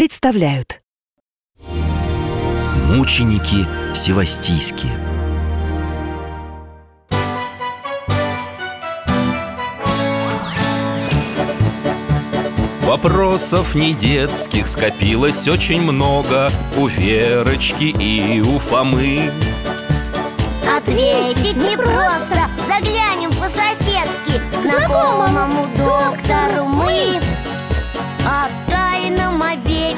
представляют. Мученики Севастийские. Вопросов не детских скопилось очень много. У Верочки и у Фомы. Ответить непросто Заглянем по-соседски. Знакомому доктору мы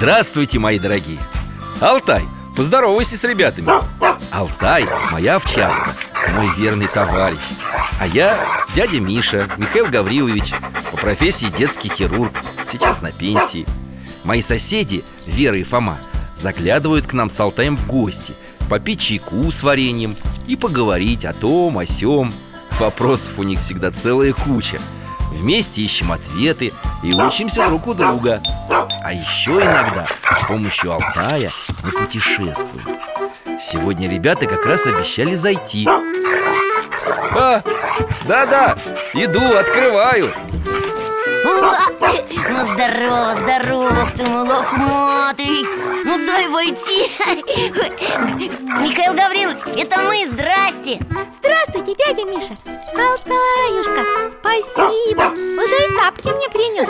Здравствуйте, мои дорогие. Алтай, поздоровайся с ребятами. Алтай – моя овчарка, мой верный товарищ. А я дядя Миша, Михаил Гаврилович По профессии детский хирург, сейчас на пенсии. Мои соседи, Вера и Фома, заглядывают к нам с Алтаем в гости Попить чайку с вареньем и поговорить о том, о сём. Вопросов у них всегда целая куча. Вместе ищем ответы и учимся друг у друга А еще иногда с помощью Алтая мы путешествуем. Сегодня ребята как раз обещали зайти. А, да-да, иду, открываю! Ну здорово, здорово, ты лохматый Ну дай войти. Михаил Гаврилович, это мы, здрасте. Здравствуйте, дядя Миша. Алтаюшка, спасибо. Уже и тапки мне принес.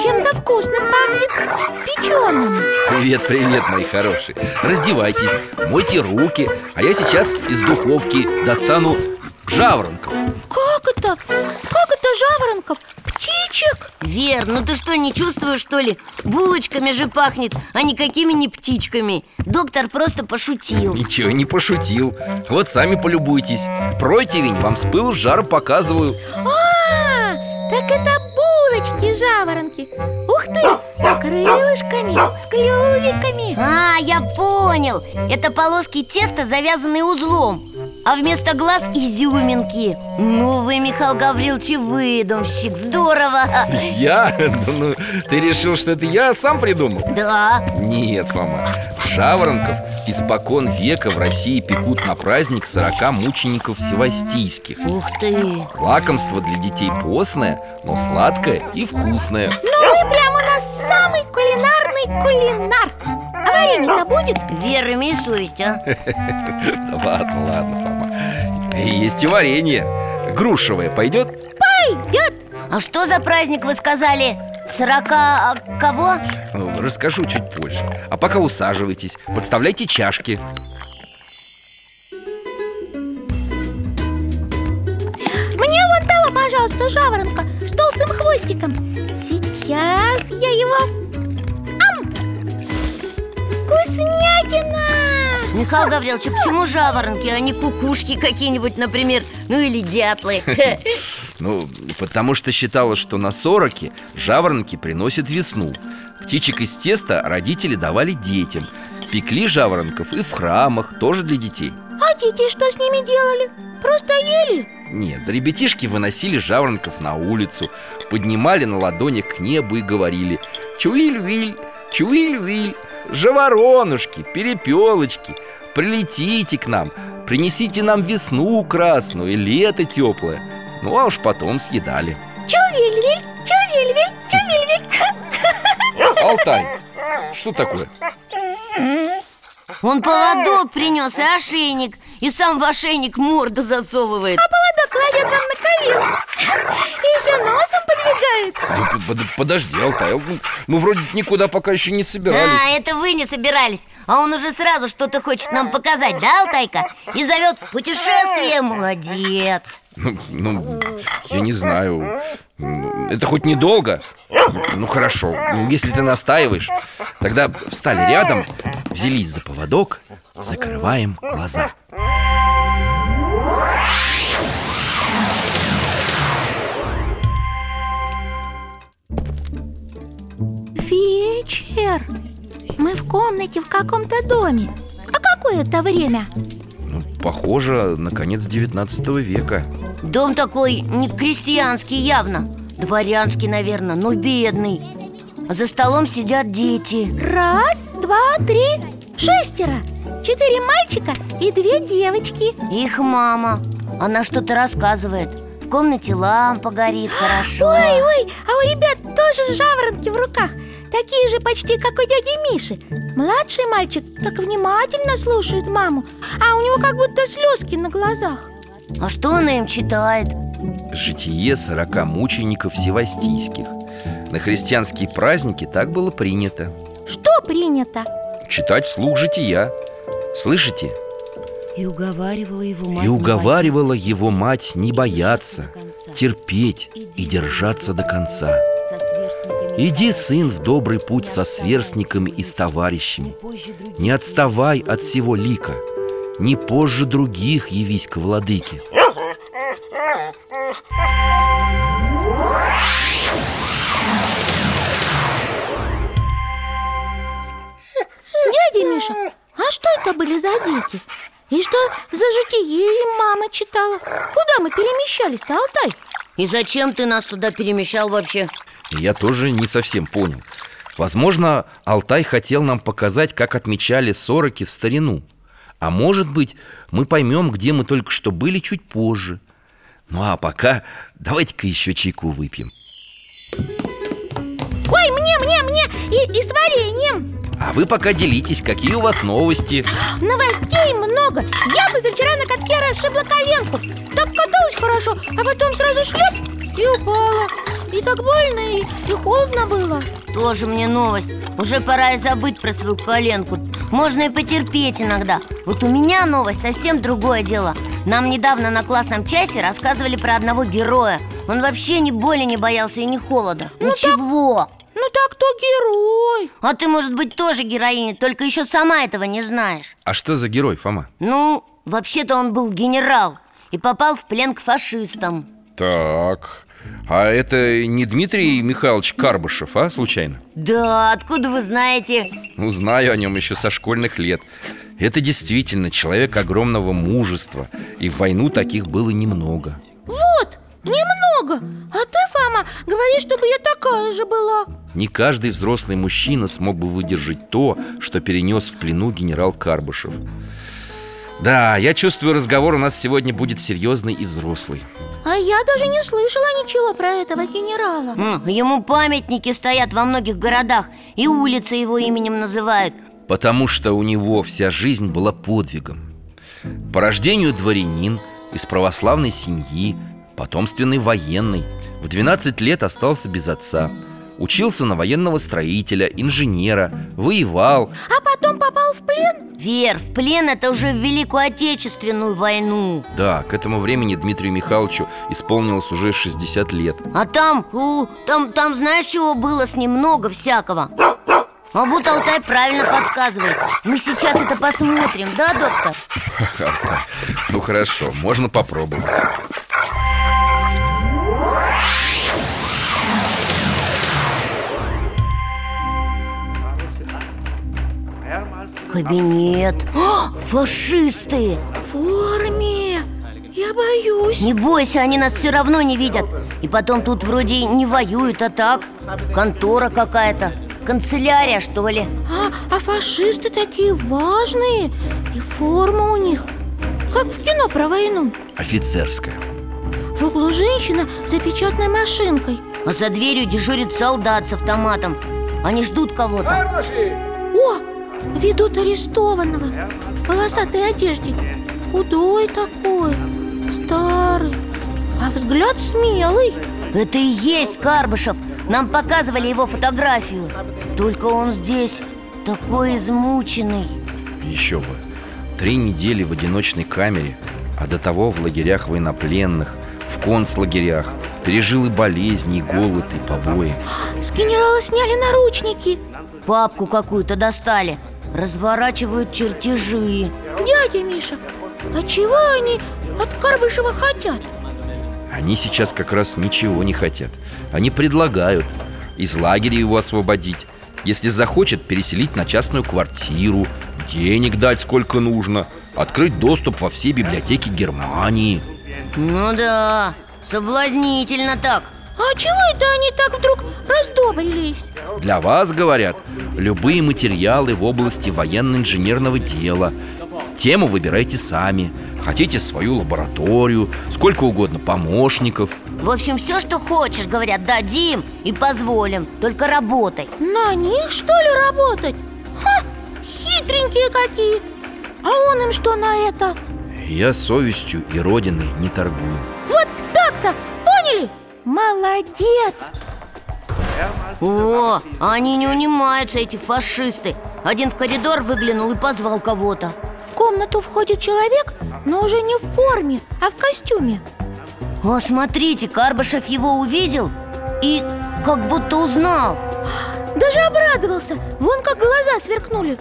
Чем-то вкусным пахнет Печеным. Привет, привет, мои хорошие. Раздевайтесь, мойте руки А я сейчас из духовки достану жаворонков. Как это? Как это жаворонков? Птичек? Вер, ну ты что, не чувствуешь, что ли? Булочками же пахнет, а никакими не птичками. Доктор просто пошутил. Ничего не пошутил. Вот сами полюбуйтесь. Противень вам с пылу с жару показываю. А, так это булочки жаворонки. Ух ты, с крылышками, с клювиками. А, я понял. Это полоски теста, завязанные узлом А вместо глаз изюминки. Ну вы, Михаил Гаврилович, выдумщик Здорово. Я? Ну, ты решил, что это я сам придумал? Да, Нет, Фома. Жаворонков испокон века в России пекут на праздник 40 мучеников севастийских. Ух ты. Лакомство для детей постное, но сладкое и вкусное. Ну вы нас самый кулинарный кулинар. А варенье-то будет? Вера, имей совесть, а? Да ладно, ладно, И Есть и варенье. Грушевое пойдет? Пойдет. А что за праздник вы сказали? Сорока... а, кого? Расскажу чуть позже. А пока усаживайтесь, подставляйте чашки. Мне вон того, пожалуйста, жаворонка С толстым хвостиком Сейчас я его Ам! Вкуснятина! Михаил Гаврилович, а почему жаворонки, а не кукушки какие-нибудь, например? Ну или дятлы Ну, потому что считалось, что на сороке жаворонки приносят весну Птичек из теста родители давали детям Пекли жаворонков и в храмах, тоже для детей А дети что с ними делали? Просто ели? Нет, ребятишки выносили жаворонков на улицу Поднимали на ладонях к небу и говорили Чуиль-виль, чуиль-виль Жаворонушки, перепелочки Прилетите к нам Принесите нам весну красную и лето теплое Ну а уж потом съедали. Чувиль-виль, чувиль-виль, чувиль-виль Алтай, что такое? Он поводок принес и ошейник И сам в ошейник морду засовывает. А поводок кладет вам на коленку И еще носом подвигает. Под- подожди, Алтай, ну, мы вроде никуда пока еще не собирались. А, это вы не собирались. А он уже сразу что-то хочет нам показать, да, Алтайка? И зовет в путешествие Молодец. Ну, ну, я не знаю. Это хоть недолго? Ну, хорошо, Ну, если ты настаиваешь. Тогда встали рядом, взялись за поводок Закрываем глаза Вечер. Мы в комнате в каком-то доме. А какое это время? Ну, похоже на конец 19 века. Дом такой не крестьянский явно. Дворянский, наверное, но бедный. А за столом сидят дети. Раз, два, три, шестеро. Четыре мальчика и две девочки. Их мама. Она что-то рассказывает. В комнате лампа горит хорошо. Ой, ой, а у ребят тоже жаворонки в руках. Такие же почти, как у дяди Миши. Младший мальчик так внимательно слушает маму А у него как будто слезки на глазах. А что она им читает? Житие сорока мучеников севастийских. На христианские праздники так было принято. Что принято? Читать вслух жития. Слышите? И уговаривала его мать И уговаривала его мать не бояться, терпеть и держаться до конца Иди, сын, в добрый путь со сверстниками и с товарищами. Не отставай от всего лика. Не позже других явись к владыке Миша, а что это были за дети? И что за житие им мама читала? Куда мы перемещались-то, Алтай? И зачем ты нас туда перемещал вообще? Я тоже не совсем понял Возможно, Алтай хотел нам показать, как отмечали сороки в старину А может быть, мы поймем, где мы только что были чуть позже Ну а пока давайте-ка еще чайку выпьем Ой, мне, мне, мне и, и с вареньем А вы пока делитесь, какие у вас новости. Новостей много. Я позавчера на катке расшибла коленку. Так каталась хорошо, а потом сразу шлеп и упала. И так больно, и, и холодно было. Тоже мне новость. Уже пора и забыть про свою коленку. Можно и потерпеть иногда. Вот у меня новость совсем другое дело. Нам недавно на классном часе рассказывали про одного героя. Он вообще ни боли не боялся и ни холода. Ничего Ну так кто герой? А ты, может быть, тоже героиня Только еще сама этого не знаешь. А что за герой, Фома? Ну, вообще-то он был генерал И попал в плен к фашистам. Так, а это не Дмитрий Михайлович Карбышев, а, случайно? Да, откуда вы знаете? Ну, знаю о нем еще со школьных лет. Это действительно человек огромного мужества И в войну таких было немного. Вот, немного. А ты, Фома, говоришь, чтобы я такая же была Не каждый взрослый мужчина смог бы выдержать то, что перенес в плену генерал Карбышев. Да, я чувствую, разговор у нас сегодня будет серьезный и взрослый. А я даже не слышала ничего про этого генерала. М, Ему памятники стоят во многих городах И улицы его именем называют. Потому что у него вся жизнь была подвигом. По рождению дворянин, из православной семьи, потомственный военный. В 12 лет остался без отца Учился на военного строителя, инженера, воевал. А потом попал в плен? Вер, в плен это уже в Великую Отечественную войну. Да, к этому времени Дмитрию Михайловичу исполнилось уже 60 лет. А там, у, там, там знаешь, чего было с ним много всякого? А вот Алтай правильно подсказывает. Мы сейчас это посмотрим, да, доктор? Ну хорошо, можно попробовать Кабинет. О, Фашисты! В форме! Я боюсь. Не бойся, они нас все равно не видят. И потом тут вроде не воюют, а так. Контора какая-то. Канцелярия, что ли? А, а фашисты такие важные. И форма у них Как в кино про войну. Офицерская. В углу женщина за печатной машинкой. А за дверью дежурит солдат с автоматом. Они ждут кого-то. О, ведут арестованного. В полосатой одежде. Худой такой, старый. А взгляд смелый. Это и есть Карбышев. Нам показывали его фотографию. Только он здесь такой измученный. Еще бы. Три недели в одиночной камере А до того в лагерях военнопленных В концлагерях. Пережил и болезни, и голод, и побои. С генерала сняли наручники. Папку какую-то достали Разворачивают чертежи. Дядя Миша, а чего они от Карбышева хотят? Они сейчас как раз ничего не хотят. Они предлагают из лагеря его освободить. Если захочет, переселить на частную квартиру Денег дать сколько нужно Открыть доступ во все библиотеки Германии. Ну да, соблазнительно так А чего это они так вдруг раздобрились? Для вас, говорят, любые материалы в области военно-инженерного дела Тему выбирайте сами Хотите свою лабораторию, сколько угодно помощников В общем, все, что хочешь, говорят, дадим и позволим Только работай На них, что ли, работать? Ха! Хитренькие какие! А он им что на это? Я совестью и родиной не торгую? Молодец! О, они не унимаются, эти фашисты. Один в коридор выглянул и позвал кого-то. В комнату входит человек, но уже не в форме, а в костюме. О, смотрите, Карбышев его увидел и как будто узнал. Даже обрадовался, вон как глаза сверкнули.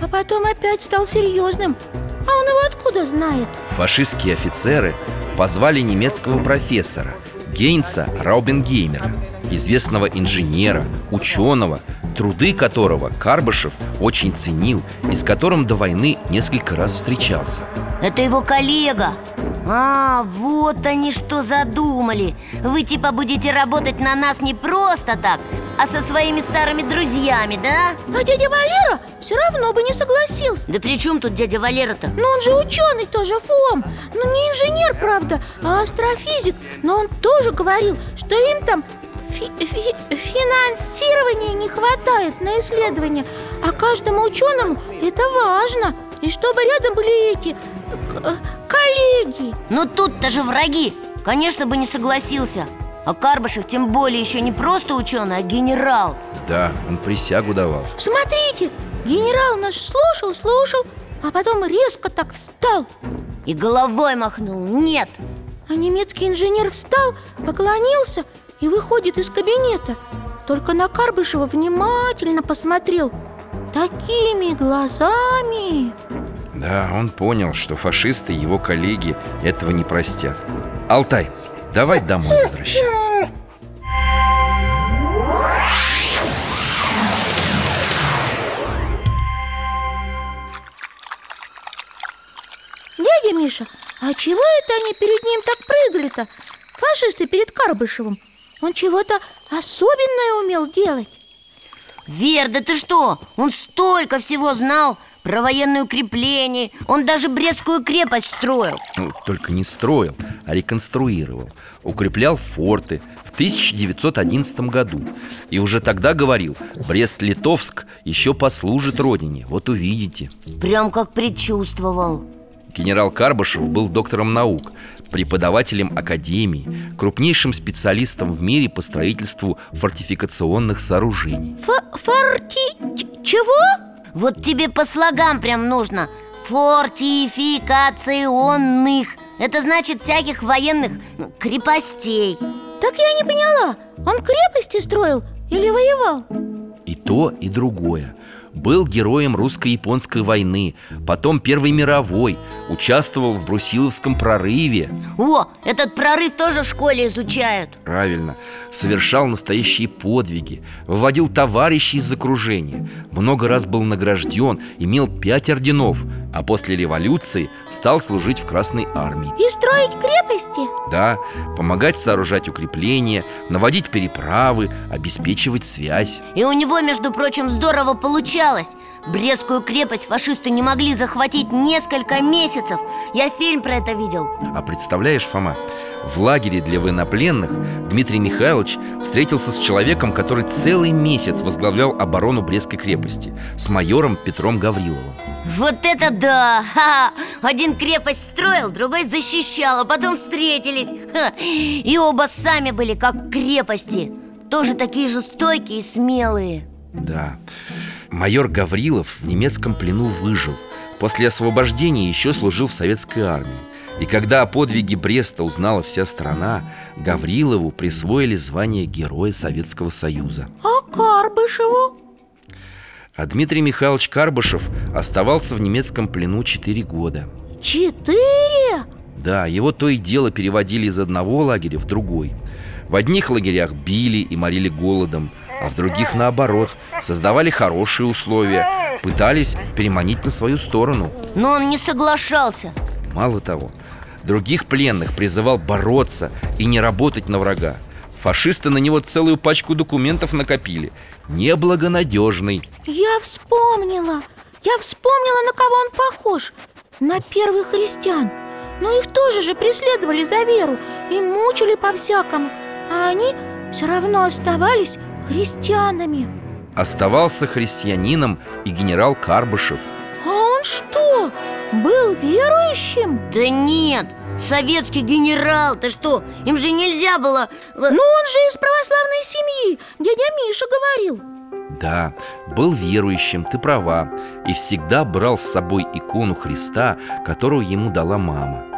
А потом опять стал серьезным. А он его откуда знает? Фашистские офицеры позвали немецкого профессора Гейнца Раубенгеймера Известного инженера, ученого, труды которого Карбышев очень ценил И с которым до войны несколько раз встречался. Это его коллега. А, вот они что задумали. Вы типа будете работать на нас не просто так А со своими старыми друзьями, да? А дядя Валера все равно бы не согласился. Да при чем тут дядя Валера-то? Но он же ученый тоже, Фом. Ну не инженер, правда, а астрофизик. Но он тоже говорил, что им там фи- фи- финансирования не хватает на исследования А каждому ученому это важно И чтобы рядом были эти к- коллеги. Ну тут-то же враги. Конечно бы не согласился. А Карбышев тем более еще не просто ученый, а генерал. Да, он присягу давал. Смотрите, генерал наш слушал, слушал А потом резко так встал. И головой махнул. Нет, А немецкий инженер встал, поклонился и выходит из кабинета. Только на Карбышева внимательно посмотрел. Такими глазами. Да, он понял, что фашисты и его коллеги этого не простят. Алтай, давай домой возвращаться. Дядя Миша, а чего это они перед ним так прыгали-то? Фашисты перед Карбышевым Он чего-то особенное умел делать. Вер, да ты что? Он столько всего знал Про военные укрепления. Он даже Брестскую крепость строил. Ну, только не строил, а реконструировал. Укреплял форты в 1911 году. И уже тогда говорил Брест-Литовск еще послужит родине. Вот увидите Прям как предчувствовал Генерал Карбышев был доктором наук Преподавателем академии Крупнейшим специалистом в мире по строительству фортификационных сооружений. Форти... Чего? Вот тебе по слогам прям нужно. Фортификационных. Это значит всяких военных ну, крепостей. Так я не поняла. Он крепости строил или воевал? И то, и другое Был героем русско-японской войны Потом Первой мировой Участвовал в Брусиловском прорыве. О, этот прорыв тоже в школе изучают. Правильно Совершал настоящие подвиги Выводил товарищей из окружения Много раз был награжден Имел пять орденов А после революции стал служить в Красной армии. И строить крепости? Да, помогать сооружать укрепления Наводить переправы Обеспечивать связь. И у него, между прочим, здорово получалось Брестскую крепость фашисты не могли захватить несколько месяцев. Я фильм про это видел. А представляешь, Фома, в лагере для военнопленных Дмитрий Михайлович встретился с человеком, который целый месяц возглавлял оборону Брестской крепости С майором Петром Гавриловым. Вот это да! Ха! Один крепость строил, другой защищал, а потом встретились. Ха! И оба сами были как крепости. Тоже такие же стойкие и смелые. Да Майор Гаврилов в немецком плену выжил. После освобождения еще служил в советской армии. И когда о подвиге Бреста узнала вся страна Гаврилову присвоили звание Героя Советского Союза. А Карбышеву? А Дмитрий Михайлович Карбышев оставался в немецком плену 4 года. Четыре? Да, его то и дело переводили из одного лагеря в другой. В одних лагерях били и морили голодом А в других наоборот Создавали хорошие условия Пытались переманить на свою сторону. Но он не соглашался. Мало того, других пленных призывал бороться и не работать на врага. Фашисты на него целую пачку документов накопили. Неблагонадежный. Я вспомнила. Я вспомнила, на кого он похож. На первых христиан. Но их тоже же преследовали за веру И мучили по-всякому. А они все равно оставались христианами Оставался христианином и генерал Карбышев. А он что, был верующим? Да нет, советский генерал, ты что, им же нельзя было Ну он же из православной семьи Дядя Миша говорил. Да, был верующим, ты права И всегда брал с собой икону Христа, которую ему дала мама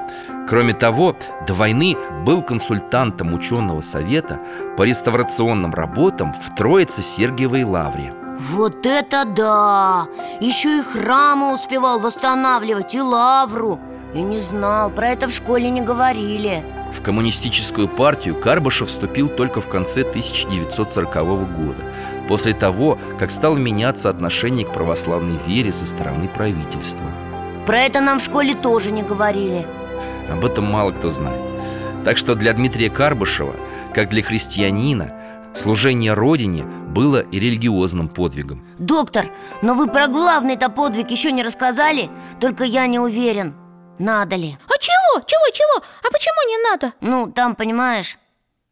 Кроме того, до войны был консультантом ученого совета по реставрационным работам в Троице-Сергиевой лавре. Вот это да! Еще и храмы успевал восстанавливать, и лавру. Я не знал, про это в школе не говорили. В коммунистическую партию Карбышев вступил только в конце 1940 года После того, как стало меняться отношение к православной вере со стороны правительства. Про это нам в школе тоже не говорили Об этом мало кто знает Так что для Дмитрия Карбышева, как для христианина Служение Родине было и религиозным подвигом Доктор, но вы про главный-то подвиг еще не рассказали Только я не уверен, надо ли А чего, чего, чего? А почему не надо? Ну, там, понимаешь,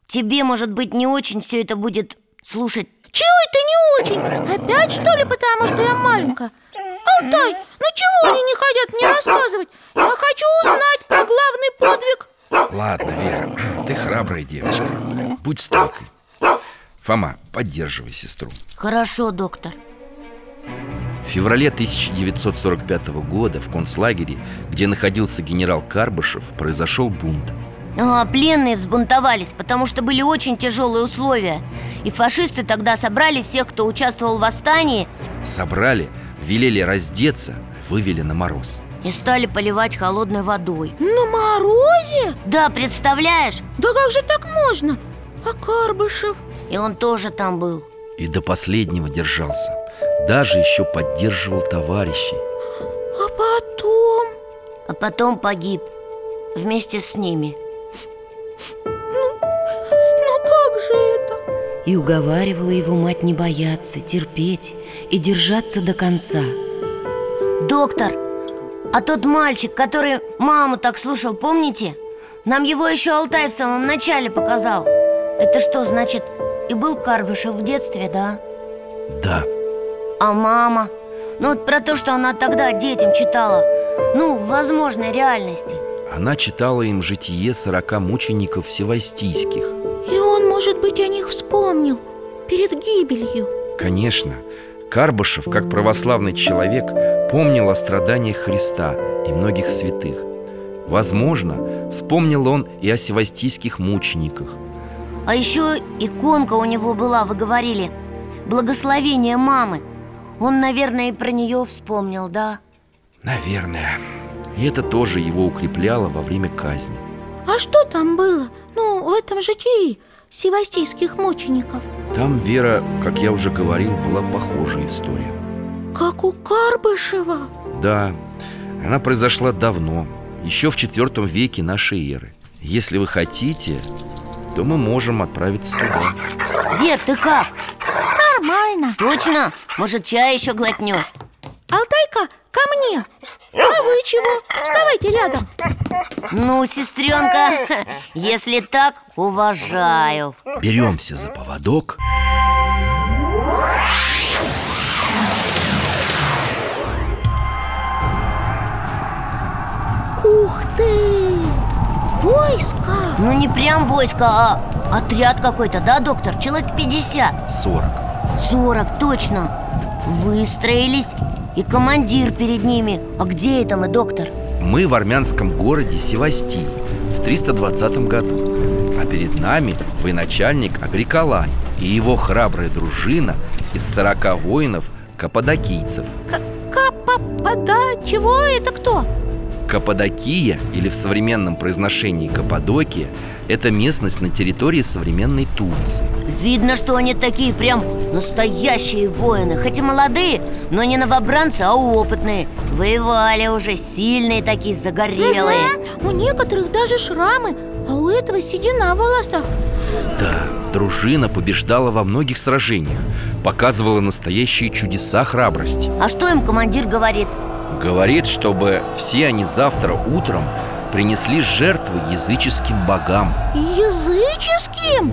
тебе, может быть, не очень все это будет слушать Чего это не очень? Опять что ли, потому что я маленькая? Алтай, ну чего они не хотят мне рассказывать? Я хочу узнать про главный подвиг. Ладно, Вера, ты храбрая девочка. Будь стойкой. Фома, поддерживай сестру. Хорошо, доктор. В феврале 1945 года в концлагере, где находился генерал Карбышев, произошел бунт. А, Пленные взбунтовались, потому что были очень тяжелые условия. И фашисты тогда собрали всех, кто участвовал в восстании. Собрали, велели раздеться, вывели на мороз И стали поливать холодной водой На морозе? Да, представляешь? Да как же так можно? А Карбышев? И он тоже там был И до последнего держался Даже еще поддерживал товарищей А потом? А потом погиб Вместе с ними И уговаривала его мать не бояться, терпеть и держаться до конца Доктор, а тот мальчик, который маму так слушал, помните? Нам его еще Алтай в самом начале показал Это что, значит, и был Карбышев в детстве, да? Да, А мама? Ну вот про то, что она тогда детям читала Ну, в возможной реальности она читала им житие сорока мучеников он, может быть, о них вспомнил Перед гибелью? Конечно, Карбышев, как православный человек, помнил о страданиях Христа и многих святых. Возможно, вспомнил он и о севастийских мучениках. А еще иконка у него была, вы говорили Благословение мамы Он, наверное, и про нее вспомнил, да? Наверное. И это тоже его укрепляло во время казни. А что там было? Ну, в этом житии севастийских мучеников. Там Вера, как я уже говорил, была похожая история Как у Карбышева. Да, она произошла давно, еще в IV веке нашей эры. Если вы хотите, то мы можем отправиться туда. Вер, ты как? Нормально. Точно? Может, чай еще глотнешь? Алтайка, ко мне А вы чего? Вставайте рядом Ну, сестренка, если так, уважаю Беремся за поводок Ух ты! Войско! Ну, не прям войско, а Отряд какой-то, да, доктор? Человек 50 40 40, точно Выстроились И командир перед ними А где это мы, доктор? Мы в армянском городе Севастии в 320 году А перед нами военачальник Агриколай и его храбрая дружина из 40 воинов каппадокийцев Капапада, чего это кто? Каппадокия, или в современном произношении Каппадокия Это местность на территории современной Турции. Видно, что они такие прям настоящие воины Хоть и молодые, но не новобранцы, а опытные. Воевали уже, сильные такие, загорелые. У некоторых даже шрамы, а у этого седина в волосах. Да, дружина побеждала во многих сражениях Показывала настоящие чудеса храбрости. А что им командир говорит? Говорит, чтобы все они завтра утром принесли жертвы языческим богам Языческим?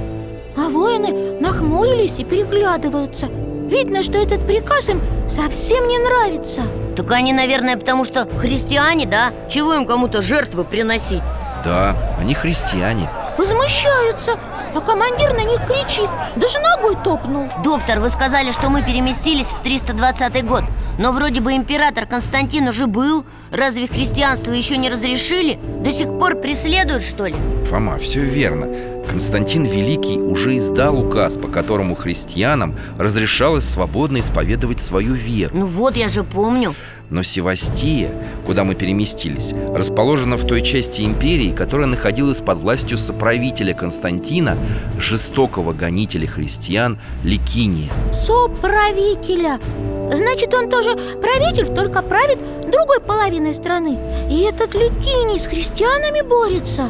А воины нахмурились и переглядываются Видно, что этот приказ им совсем не нравится Так они, наверное, потому что христиане, да? Чего им кому-то жертвы приносить? Да, они христиане Возмущаются А командир на них кричит. Даже ногой топнул. Доктор, вы сказали, что мы переместились в 320 год. Но вроде бы император Константин уже был. Разве христианство еще не разрешили? До сих пор преследуют, что ли? Фома, все верно Константин Великий уже издал указ, по которому христианам разрешалось свободно исповедовать свою веру. Ну вот, я же помню. Но Севастия, куда мы переместились, расположена в той части империи, которая находилась под властью соправителя Константина, жестокого гонителя христиан Ликиния. Соправителя. Значит, он тоже правитель, только правит другой половиной страны. И этот Ликиний с христианами борется.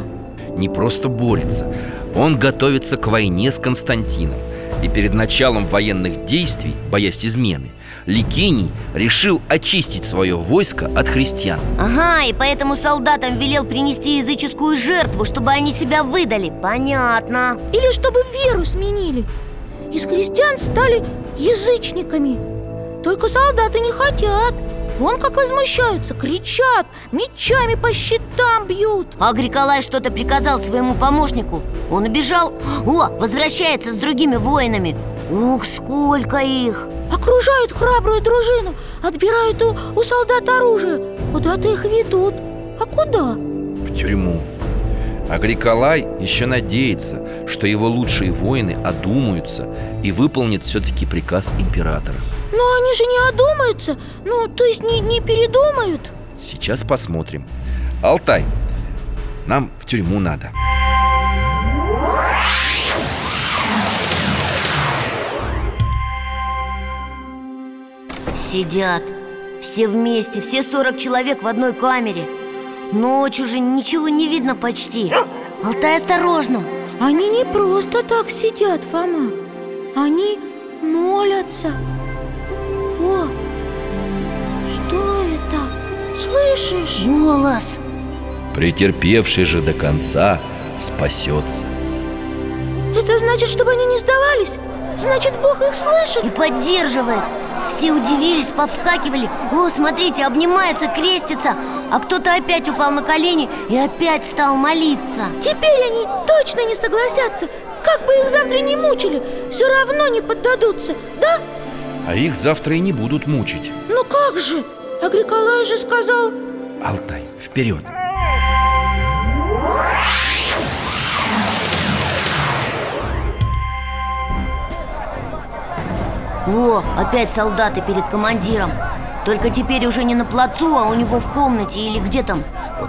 Не просто борется, он готовится к войне с Константином. И перед началом военных действий, боясь измены, Ликиний решил очистить свое войско от христиан. Ага, и поэтому солдатам велел принести языческую жертву, чтобы они себя выдали. Понятно. Или чтобы веру сменили. Из христиан стали язычниками. Только солдаты не хотят Вон как возмущаются, кричат, мечами по щитам бьют. А Гриколай что-то приказал своему помощнику. Он убежал. О, возвращается с другими воинами. Ух, сколько их! Окружают храбрую дружину Отбирают у, у солдат оружие. Куда-то их ведут. А куда? в тюрьму А Гриколай еще надеется, что его лучшие воины одумаются и выполнят все-таки приказ императора. Но они же не одумаются. Ну, то есть не, не передумают. Сейчас посмотрим. Алтай, нам в тюрьму надо. Сидят. Все вместе, все 40 человек в одной камере Ночь уже ничего не видно почти Алтай, осторожно Они не просто так сидят, Фома Они молятся О, что это? Слышишь? Голос Претерпевший же до конца спасется Это значит, чтобы они не сдавались? Значит, Бог их слышит? и поддерживает Все удивились, повскакивали О, смотрите, обнимаются, крестятся А кто-то опять упал на колени и опять стал молиться Теперь они точно не согласятся Как бы их завтра не мучили Все равно не поддадутся, да? А их завтра и не будут мучить Ну как же? Агриколай же сказал Алтай, вперед! О, опять солдаты перед командиром. Только теперь уже не на плацу, а у него в комнате или где там?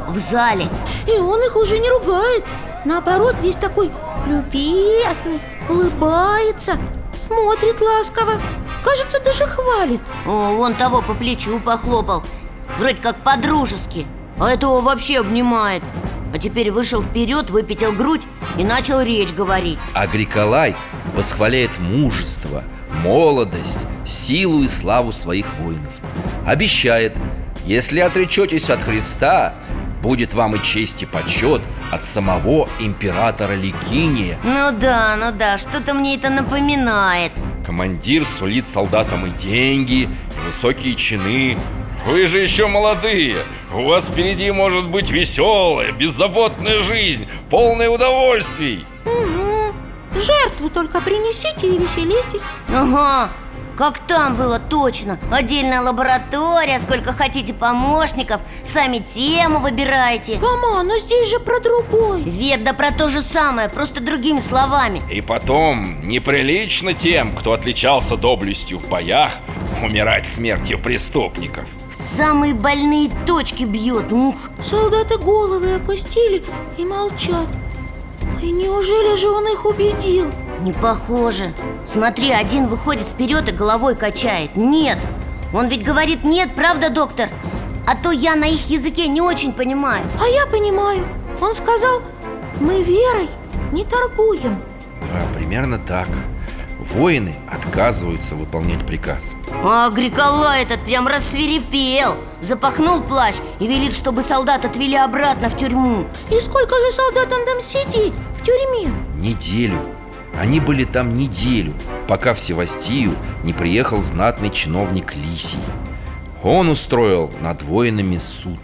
В зале. И он их уже не ругает. Наоборот, весь такой любезный Улыбается Смотрит ласково. Кажется, даже хвалит. О, он того по плечу похлопал. Вроде как по-дружески. А этого вообще обнимает. А теперь вышел вперед, выпятил грудь и начал речь говорить. А Гриколай восхваляет мужество, молодость, силу и славу своих воинов. Обещает, если отречетесь от Христа, будет вам и честь и почет от самого императора Ликиния Ну да, ну да, что-то мне это напоминает. Командир сулит солдатам и деньги, и высокие чины. Вы же еще молодые! У вас впереди может быть веселая, беззаботная жизнь Полная удовольствий Вы только принесите и веселитесь. Ага, как там было точно. Отдельная лаборатория, сколько хотите помощников Сами тему выбирайте Мама, но здесь же про другой. Вер, да про то же самое, просто другими словами. И потом, неприлично тем, кто отличался доблестью в боях Умирать смертью преступников. В самые больные точки бьет Ух, Солдаты головы опустили и молчат И неужели же он их убедил? не похоже. Смотри, один выходит вперед и головой качает. Нет, он ведь говорит нет, правда, доктор? А то я на их языке не очень понимаю. А я понимаю. Он сказал, мы верой не торгуем Да, примерно так. Воины отказываются выполнять приказ. А Агрикола этот прям рассверепел. Запахнул плащ и велит, чтобы солдат отвели обратно в тюрьму. И сколько же солдатам там сидеть в тюрьме? Неделю. Они были там неделю, пока в Севастию не приехал знатный чиновник Лисий. Он устроил над воинами суд.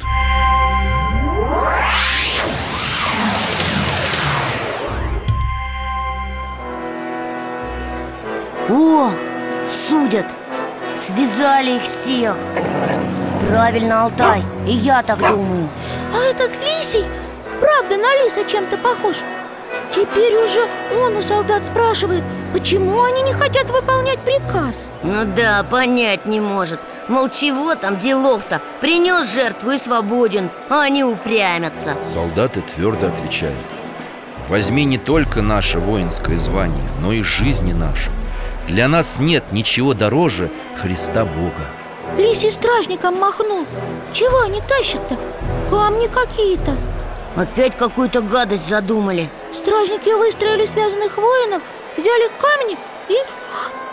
О, судят. Связали их всех. Правильно, Алтай, и я так думаю. А этот лисий, правда, на лиса чем-то похож Теперь уже он у солдат спрашивает, почему они не хотят выполнять приказ. Ну да, понять не может. Мол, чего там делов-то? Принес жертву и свободен, а они упрямятся. Солдаты твердо отвечают. Возьми не только наше воинское звание, но и жизни наши. Для нас нет ничего дороже Христа Бога Лисий стражником махнул. Чего они тащат-то? Камни какие-то Опять какую-то гадость задумали Стражники выстроили связанных воинов Взяли камни и...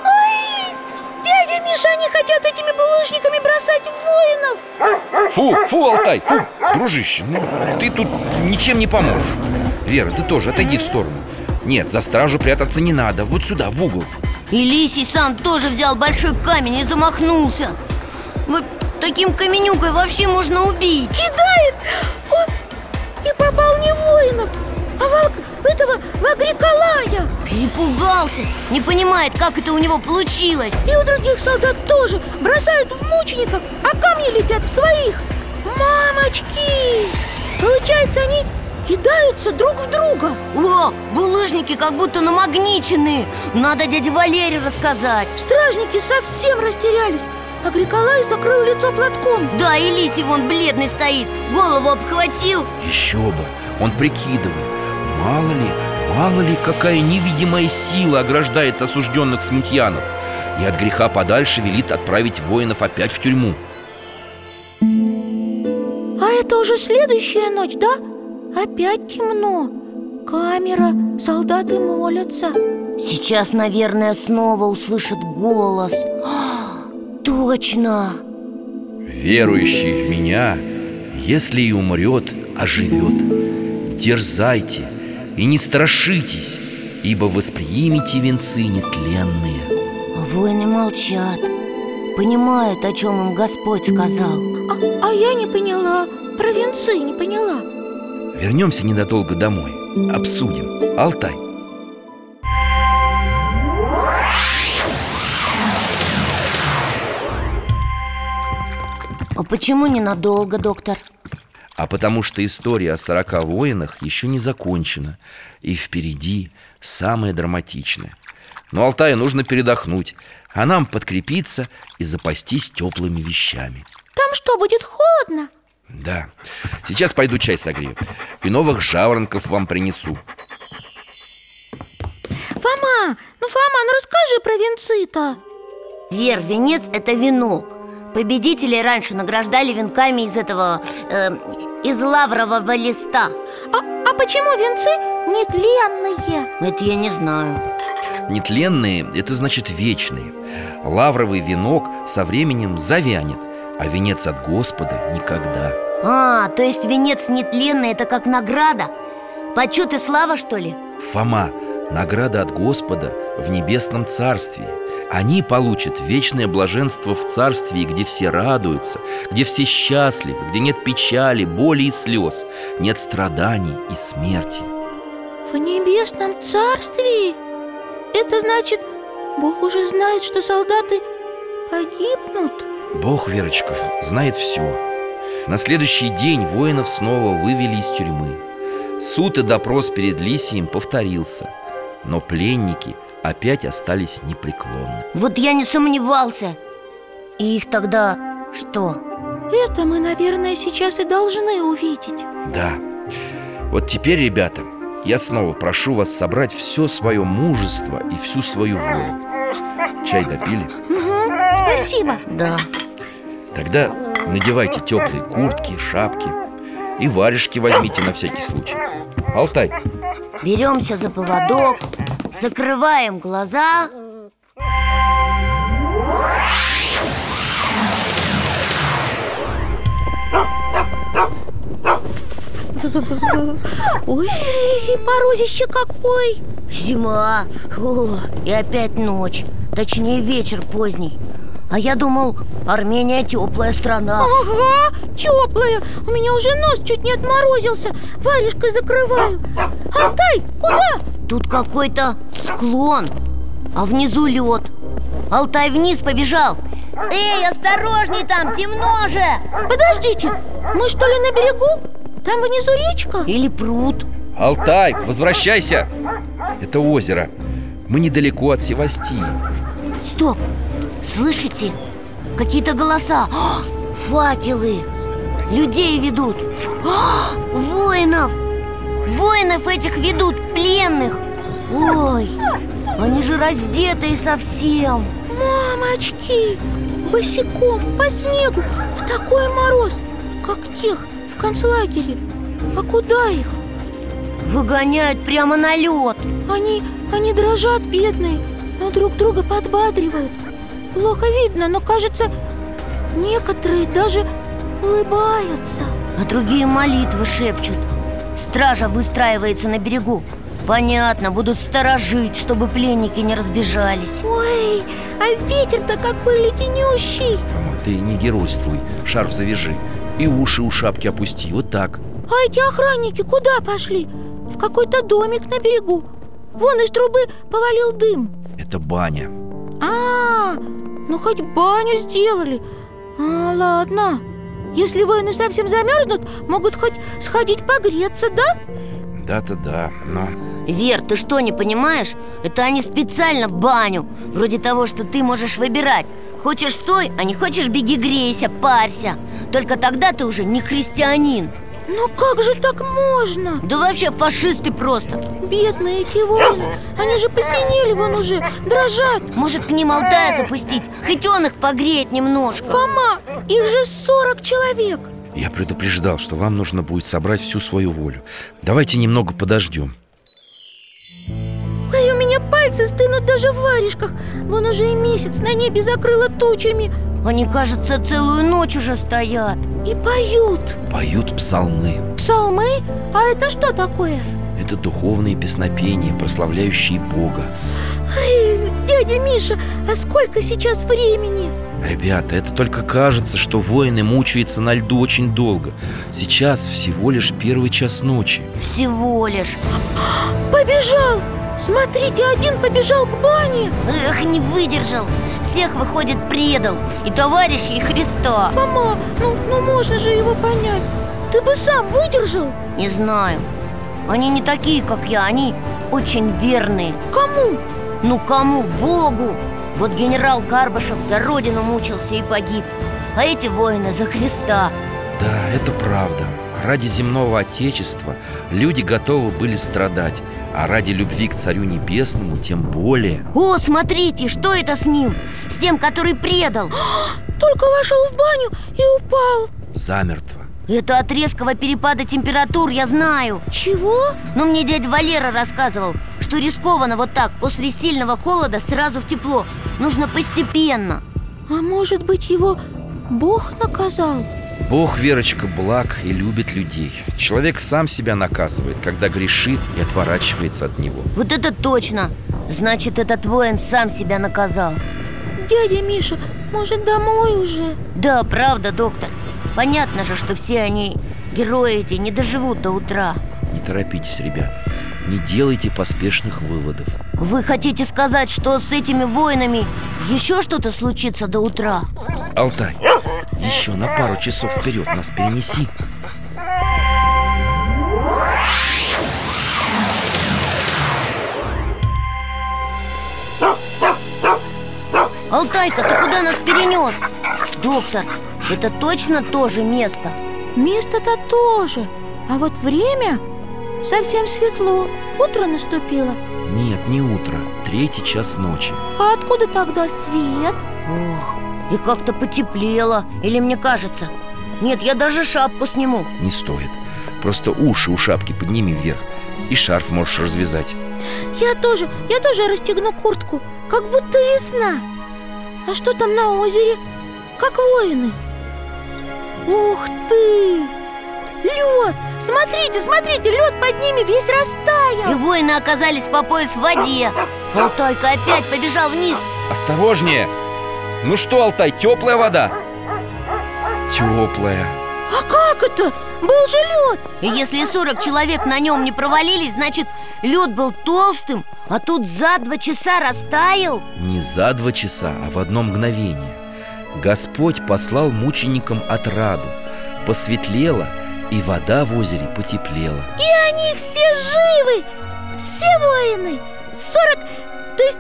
Ай! Дядя Миша, они хотят этими булыжниками бросать воинов! Фу, фу, Алтай, фу Дружище, ну ты тут ничем не поможешь. Вера, ты тоже отойди в сторону. Нет, за стражу прятаться не надо Вот сюда, в угол. И Лисий сам тоже взял большой камень и замахнулся. Вот таким каменюкой вообще можно убить. Кидает! О, И попал не воинов А в, Аг- в этого, в Агриколая Перепугался, не понимает, как это у него получилось. И у других солдат тоже Бросают в мучеников, а камни летят в своих. Мамочки! Получается, они кидаются друг в друга. О, булыжники как будто намагничены. Надо дяде Валере рассказать. Стражники совсем растерялись. Агриколай закрыл лицо платком. Да, и Лисий вон бледный стоит. Голову обхватил. Еще бы, он прикидывает Мало ли, мало ли, какая невидимая сила ограждает осужденных смутьянов. И от греха подальше велит отправить воинов опять в тюрьму. А это уже следующая ночь, да? Опять темно. Камера, солдаты молятся. Сейчас, наверное, снова услышит голос. А, Точно! Верующий в меня, если и умрет, оживет. Дерзайте и не страшитесь, ибо восприимите венцы нетленные. А воины молчат Понимают, о чем им Господь сказал. А, а я не поняла, про венцы не поняла. Вернемся ненадолго домой, обсудим Алтай. А почему ненадолго, доктор? А потому что история о сорока воинах еще не закончена И впереди самое драматичное. Но Алтаю нужно передохнуть А нам подкрепиться и запастись теплыми вещами. Там что, будет холодно? Да, сейчас пойду чай согрею И новых жаворонков вам принесу. Фома, ну Фома, ну расскажи про венцы-то. Вер, венец – это венок Победителей раньше награждали венками из этого... э, из лаврового листа А, а почему венцы нетленные? Это я не знаю Нетленные – это значит вечные Лавровый венок со временем завянет А венец от Господа никогда А, то есть венец нетленный – это как награда? Почет и слава, что ли? Фома, награда от Господа в небесном царстве Они получат вечное блаженство в царстве, где все радуются Где все счастливы, где нет печали, боли и слез Нет страданий и смерти В небесном царстве? это значит, Бог уже знает, что солдаты погибнут? Бог, Верочка, знает все На следующий день воинов снова вывели из тюрьмы Суд и допрос перед Лисием повторился Но пленники опять остались непреклонны. Вот я не сомневался. И их тогда что? Это мы, наверное, сейчас и должны увидеть. Да. Вот теперь, ребята, я снова прошу вас собрать все свое мужество и всю свою волю. Чай допили? угу, Спасибо. Да. Тогда надевайте теплые куртки, шапки И варежки возьмите на всякий случай. Алтай, Беремся за поводок Закрываем глаза. Ой, морозище какой. Зима. О, И опять ночь. Точнее вечер поздний А я думал, Армения теплая страна. Ага, теплая У меня уже нос чуть не отморозился. Варежкой закрываю. Алтай, куда? Тут какой-то склон А внизу лед Алтай вниз побежал. Эй, осторожней там, темно же. Подождите, мы что ли на берегу? Там внизу речка? Или пруд. Алтай, возвращайся. Это озеро. Мы недалеко от Севастии. Стоп, слышите? Какие-то голоса. О, Факелы. Людей ведут. О, Воинов. Воинов этих ведут, пленных. Ой, они же раздетые совсем. Мамочки, босиком, по снегу, в такой мороз, как тех в концлагере. А куда их? Выгоняют прямо на лед. Они, они дрожат, бедные, но друг друга подбадривают Плохо видно, но кажется, некоторые даже улыбаются. А другие молитвы шепчут. Стража выстраивается на берегу. Понятно, будут сторожить, чтобы пленники не разбежались. Ой, а ветер-то какой леденющий. Фома, ты не геройствуй, шарф завяжи. И уши у шапки опусти, вот так. А эти охранники куда пошли? В какой-то домик на берегу. Вон из трубы повалил дым. Это баня. А, ну хоть баню сделали. А, ладно. Если воины совсем замерзнут, могут хоть сходить погреться, да? Да-то да, но... Вер, ты что, не понимаешь? Это они специально баню Вроде того, что ты можешь выбирать. Хочешь стой, а не хочешь беги грейся, парься. Только тогда ты уже не христианин Ну как же так можно? Да вообще фашисты просто. Бедные эти воины Они же посинели вон уже, дрожат. Может к ним Алтая запустить? Хоть он их погреет немножко. Фома, их же 40 человек. Я предупреждал, что вам нужно будет собрать всю свою волю. Давайте немного подождем. Ой, у меня пальцы стынут даже в варежках. Вон уже и месяц на небе закрыло тучами. Они, кажется, целую ночь уже стоят И поют Поют псалмы Псалмы? А это что такое? Это духовные песнопения, прославляющие Бога Ой, дядя Миша, а сколько сейчас времени? Ребята, это только кажется, что воины мучаются на льду очень долго Сейчас всего лишь первый час ночи Всего лишь Побежал! Смотрите, один побежал к бане Эх, не выдержал Всех, выходит, предал. И товарищей, и Христа. Мама, ну, ну можно же его понять. Ты бы сам выдержал? Не знаю. Они не такие, как я, они очень верные. Кому? Ну кому? Богу. Вот генерал Карбашев за родину мучился и погиб. А эти воины за Христа. Да, это правда Ради земного отечества люди готовы были страдать А ради любви к Царю Небесному тем более. О, смотрите, что это с ним? С тем, который предал. Только вошел в баню и упал. Замертво. Это от резкого перепада температур, я знаю. Чего? Но мне дядя Валера рассказывал, что рискованно вот так После сильного холода сразу в тепло. Нужно постепенно. А может быть его Бог наказал? Бог, Верочка, благ и любит людей. Человек сам себя наказывает, когда грешит и отворачивается от него. Вот это точно! Значит, этот воин сам себя наказал. Дядя Миша, может домой уже? Да, правда, доктор. Понятно же, что все они, герои эти, не доживут до утра. Не торопитесь, ребят. Не делайте поспешных выводов. Вы хотите сказать, что с этими воинами еще что-то случится до утра? Алтай, еще на пару часов вперед нас перенеси Алтайка, ты куда нас перенес? Доктор, это точно то же место? Место-то тоже А вот время совсем светло Утро наступило Нет, не утро, третий час ночи А откуда тогда свет? Ох, и как-то потеплело, или мне кажется? Нет, я даже шапку сниму. Не стоит. Просто уши у шапки подними вверх. И шарф можешь развязать. Я тоже, я тоже расстегну куртку. Как будто весна. А что там на озере? Как воины. Ух ты! Лед! Смотрите, смотрите, лед под ними весь И растаял воины оказались по пояс в воде. Алтайка опять побежал вниз. Осторожнее! Ну что, Алтай, теплая вода? Теплая. А как это? Был же лед. И если 40 человек на нем не провалились, значит, лед был толстым А тут за два часа растаял. Не за два часа, а в одно мгновение. Господь послал мученикам отраду. Посветлело, и вода в озере потеплела. И они все живы! Все воины! 40, то есть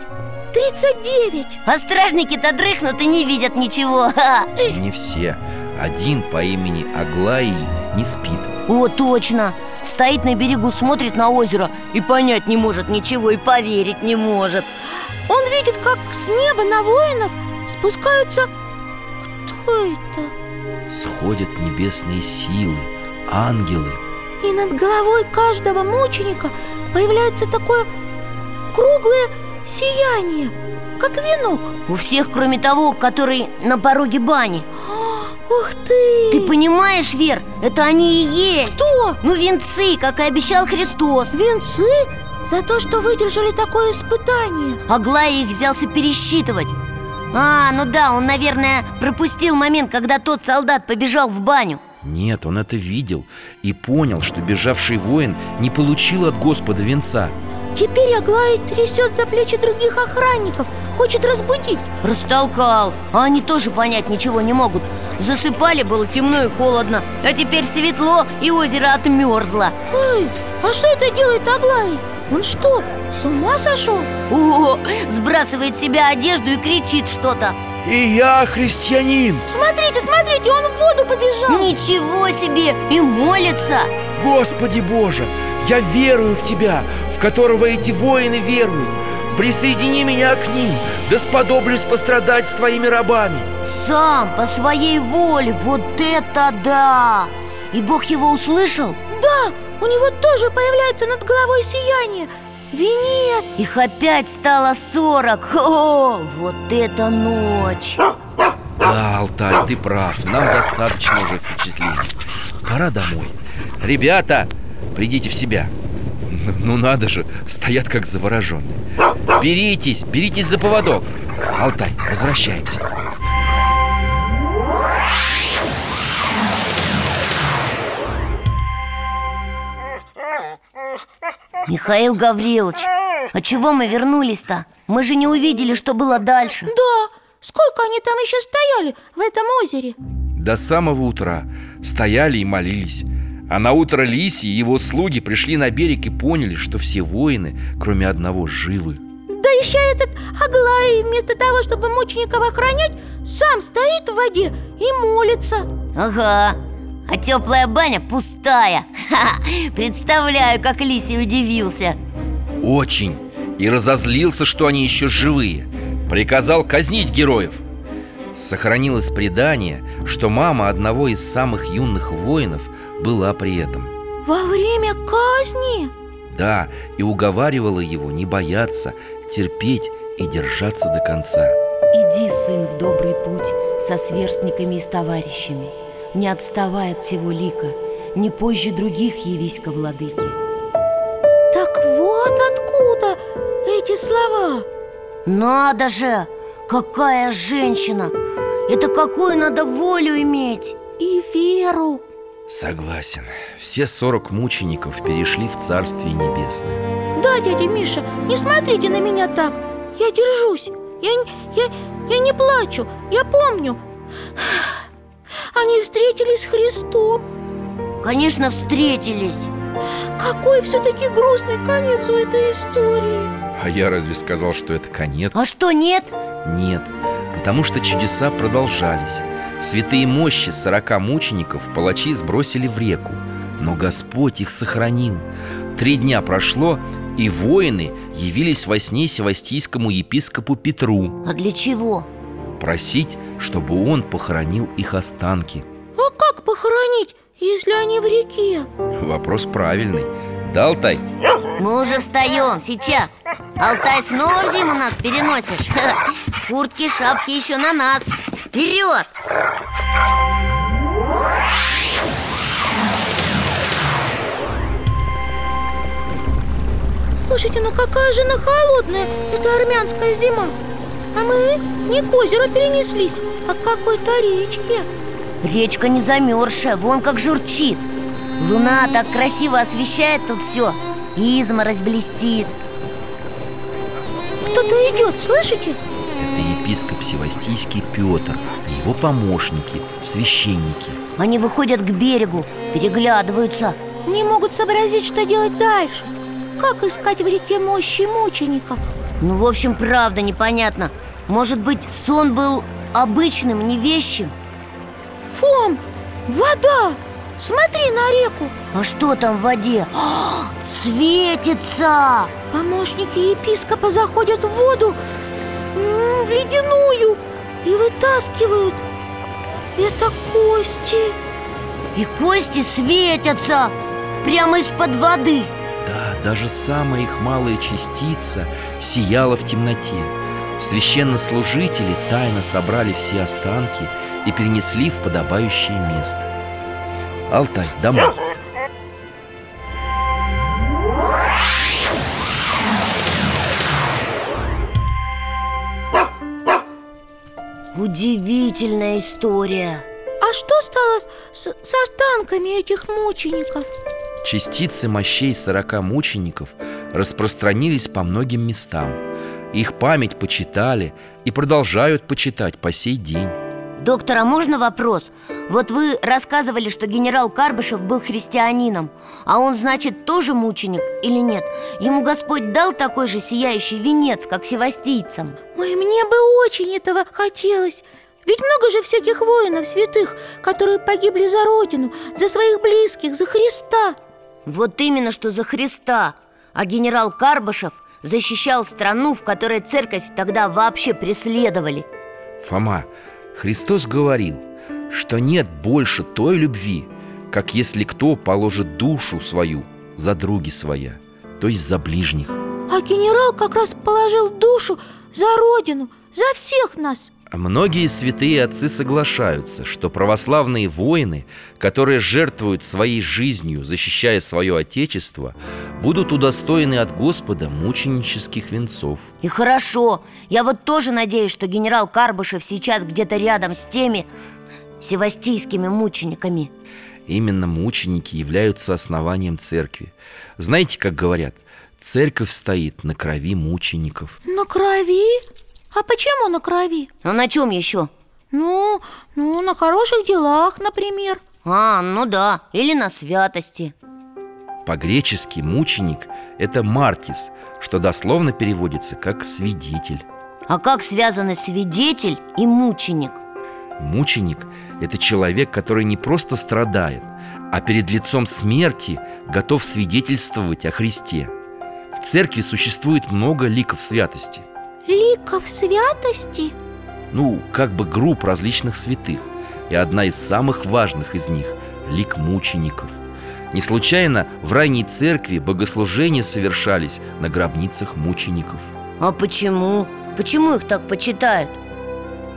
39 А стражники-то дрыхнут и не видят ничего. Не все. Один по имени Аглаи не спит. О, точно. Стоит на берегу, смотрит на озеро И понять не может ничего, и поверить не может. Он видит, как с неба на воинов спускаются Кто это? Сходят небесные силы, ангелы. И над головой каждого мученика появляется такое круглое сияние, как венок. У всех, кроме того, который на пороге бани. Ух ты! Ты понимаешь, Вер, это они и есть. Кто? Ну, венцы, как и обещал Христос. Венцы? За то, что выдержали такое испытание. Аглая их взялся пересчитывать. А, ну да, он, наверное, пропустил момент, когда тот солдат побежал в баню. Нет, он это видел и понял, что бежавший воин не получил от Господа венца Теперь Аглая трясет за плечи других охранников Хочет разбудить. Растолкал, а они тоже понять ничего не могут. Засыпали, было темно и холодно А теперь светло, и озеро отмерзло Эй, а что это делает Аглай? Он что, с ума сошел? О, сбрасывает с себя одежду и кричит что-то И я христианин Смотрите, смотрите, он в воду побежал Ничего себе! И молится! Господи Боже, я верую в Тебя, в которого эти воины веруют Присоедини меня к ним, да сподоблюсь пострадать с Твоими рабами Сам, по своей воле, вот это да! И Бог его услышал? Да, у него тоже появляется над головой сияние Венец Их опять стало сорок! О, вот это ночь! Да, Алтай, ты прав, нам достаточно уже впечатлений. Пора домой. Ребята, придите в себя. Ну надо же, стоят как завороженные. Беритесь, беритесь за поводок. Алтай, возвращаемся Михаил Гаврилович, а чего мы вернулись-то? Мы же не увидели, что было дальше. Да, сколько они там еще стояли в этом озере? До самого утра стояли и молились. А на утро Лиси и его слуги пришли на берег и поняли, что все воины, кроме одного, живы. Да еще этот Аглай вместо того, чтобы мучеников охранять Сам стоит в воде и молится. Ага, а теплая баня пустая. Ха, Представляю, как Лисий удивился. Очень. И разозлился, что они еще живые. Приказал казнить героев. Сохранилось предание, что мама одного из самых юных воинов была при этом. Во время казни? Да, и уговаривала его не бояться, терпеть и держаться до конца. Иди, сын, в добрый путь со сверстниками и с товарищами Не отставай от всего лика Не позже других явись ко владыке Так вот откуда эти слова Надо же! Какая женщина! Это какую надо волю иметь! И веру Согласен. Все 40 мучеников перешли в Царствие Небесное. Да, дядя Миша, не смотрите на меня так Я держусь Я, я, я не плачу Я помню Они встретились с Христом Конечно, встретились Какой все-таки грустный конец у этой истории А я разве сказал, что это конец? А что, нет? Нет, потому что чудеса продолжались Святые мощи 40 мучеников палачи сбросили в реку Но Господь их сохранил Три дня прошло, и воины явились во сне севастийскому епископу Петру А для чего? Просить, чтобы он похоронил их останки А как похоронить, если они в реке? Вопрос правильный Да, Алтай? Мы уже встаем, сейчас Алтай, снова в зиму нас переносишь Куртки, шапки еще на нас Вперед! Слушайте, ну какая же она холодная, эта армянская зима А мы не к озеру перенеслись, а к какой-то речке. Речка не замерзшая, вон как журчит. Луна так красиво освещает тут все Изморозь блестит. Кто-то идет, слышите? Это епископ Севастийский Петр и его помощники, священники. Они выходят к берегу, переглядываются. Не могут сообразить, что делать дальше. Как искать в реке мощи мучеников? Ну, в общем, правда непонятно Может быть, сон был обычным, не вещим? Фом, вода! Смотри на реку А что там в воде? А, светится! Помощники епископа заходят в воду В ледяную И вытаскивают Это кости И кости светятся Прямо из-под воды Да, даже самая их малая частица сияла в темноте Священнослужители тайно собрали все останки и перенесли в подобающее место. Алтай, домой. Удивительная история. А что стало с, с останками этих мучеников? Частицы мощей 40 мучеников распространились по многим местам Их память почитали и продолжают почитать по сей день. Доктор, а можно вопрос? Вот вы рассказывали, что генерал Карбышев был христианином А он, значит, тоже мученик или нет? Ему Господь дал такой же сияющий венец, как севастийцам. Ой, мне бы очень этого хотелось. Ведь много же всяких воинов святых, которые погибли за Родину, за своих близких, за Христа. Вот именно, что за Христа. А генерал Карбышев защищал страну, в которой церковь тогда вообще преследовали. Фома, Христос говорил, что нет больше той любви, как если кто положит душу свою за други своя, то есть за ближних. А генерал как раз положил душу за Родину, за всех нас Многие святые отцы соглашаются, что православные воины, которые жертвуют своей жизнью, защищая свое отечество, будут удостоены от Господа мученических венцов. И хорошо, я вот тоже надеюсь, что генерал Карбышев сейчас где-то рядом с теми севастийскими мучениками Именно мученики являются основанием церкви. Знаете, как говорят, церковь стоит на крови мучеников. На крови? А почему на крови? А на чем еще? Ну, ну, на хороших делах, например А, ну да, или на святости По-гречески мученик – это мартис, что дословно переводится как «свидетель». А как связаны свидетель и мученик? Мученик – это человек, который не просто страдает, а перед лицом смерти готов свидетельствовать о Христе. В церкви существует много ликов святости. Ликов святости? Ну, как бы групп различных святых. И одна из самых важных из них – лик мучеников. Не случайно в ранней церкви богослужения совершались на гробницах мучеников. А почему? Почему их так почитают?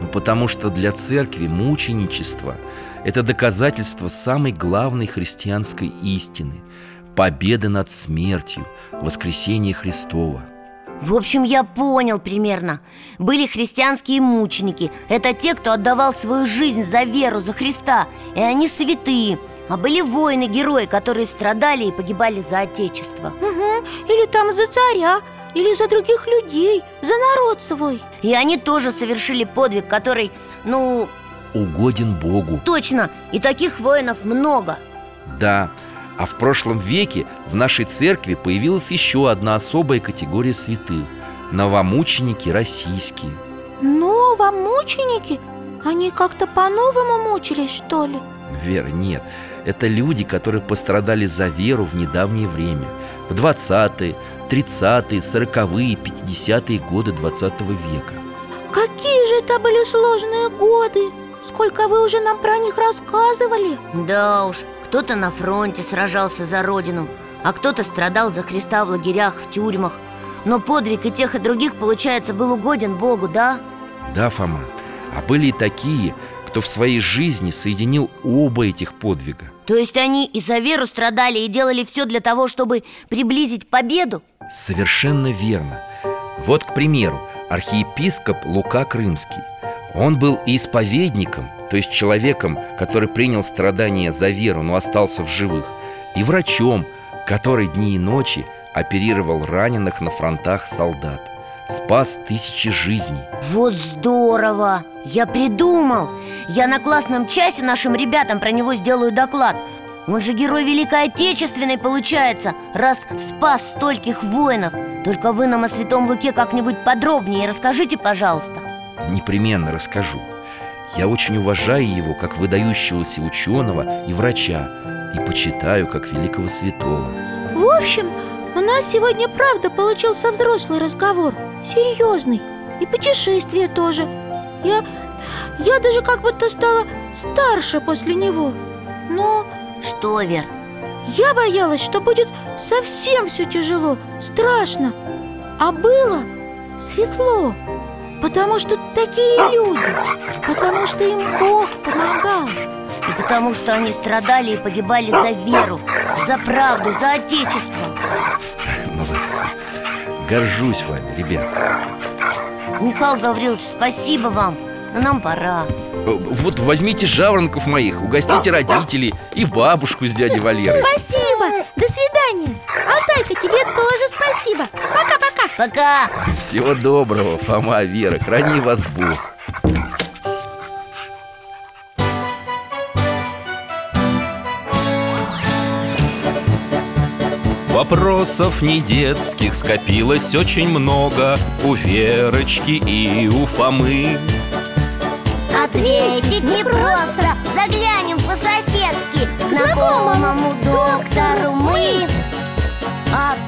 Ну, потому что для церкви мученичество – это доказательство самой главной христианской истины – победы над смертью, воскресения Христова. В общем, я понял примерно. Были христианские мученики. Это те, кто отдавал свою жизнь за веру, за Христа. И они святые. А были воины-герои, которые страдали и погибали за отечество. Угу. Или там за царя, или за других людей, за народ свой. И они тоже совершили подвиг, который, ну, Угоден Богу. точно, и таких воинов много. Да, а в прошлом веке в нашей церкви появилась еще одна особая категория святых Новомученики российские. Новомученики? Они как-то по-новому мучились, что ли? Вера, нет. Это люди, которые пострадали за веру в недавнее время. В 20-е, 30-е, 40-е, 50-е годы 20 века. Какие же это были сложные годы! Сколько вы уже нам про них рассказывали? Да уж, кто-то на фронте сражался за родину А кто-то страдал за Христа в лагерях, в тюрьмах. Но подвиг и тех, и других, получается, был угоден Богу, да? Да, Фома, а были и такие, кто в своей жизни соединил оба этих подвига. То есть они и за веру страдали и делали все для того, чтобы приблизить победу? Совершенно верно. Вот, к примеру, архиепископ Лука Крымский. Он был и исповедником, то есть человеком, который принял страдания за веру, но остался в живых И врачом, который дни и ночи оперировал раненых на фронтах солдат Спас тысячи жизней. Вот здорово! Я придумал! Я на классном часе нашим ребятам про него сделаю доклад. Он же герой Великой Отечественной получается Раз спас стольких воинов. Только вы нам о Святом Луке как-нибудь подробнее расскажите, пожалуйста. Непременно расскажу Я очень уважаю его как выдающегося ученого и врача И почитаю как великого святого. В общем, у нас сегодня правда получился взрослый разговор Серьезный И путешествие тоже. Я, я даже как будто стала старше после него. Но Что, Вер? я боялась, что будет совсем все тяжело, страшно А было светло Потому что такие люди. Потому что им Бог помогал. И потому что они страдали и погибали за веру За правду, за Отечество. Молодцы. Горжусь вами, ребят Михаил Гаврилович, спасибо вам Но нам пора. Э, Вот возьмите жаворонков моих, угостите родителей и бабушку с дядей Валерой. Спасибо, до свидания. Алтайка, тебе тоже спасибо. Пока-пока Пока! Всего доброго, Фома, Вера, храни вас Бог. Вопросов не детских скопилось очень много У Верочки и у Фомы. Ответить непросто Заглянем по-соседски Знакомому доктору мы. Тайном,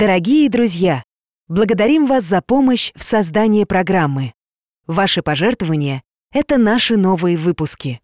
Дорогие друзья, благодарим вас за помощь в создании программы. Ваши пожертвования – это наши новые выпуски.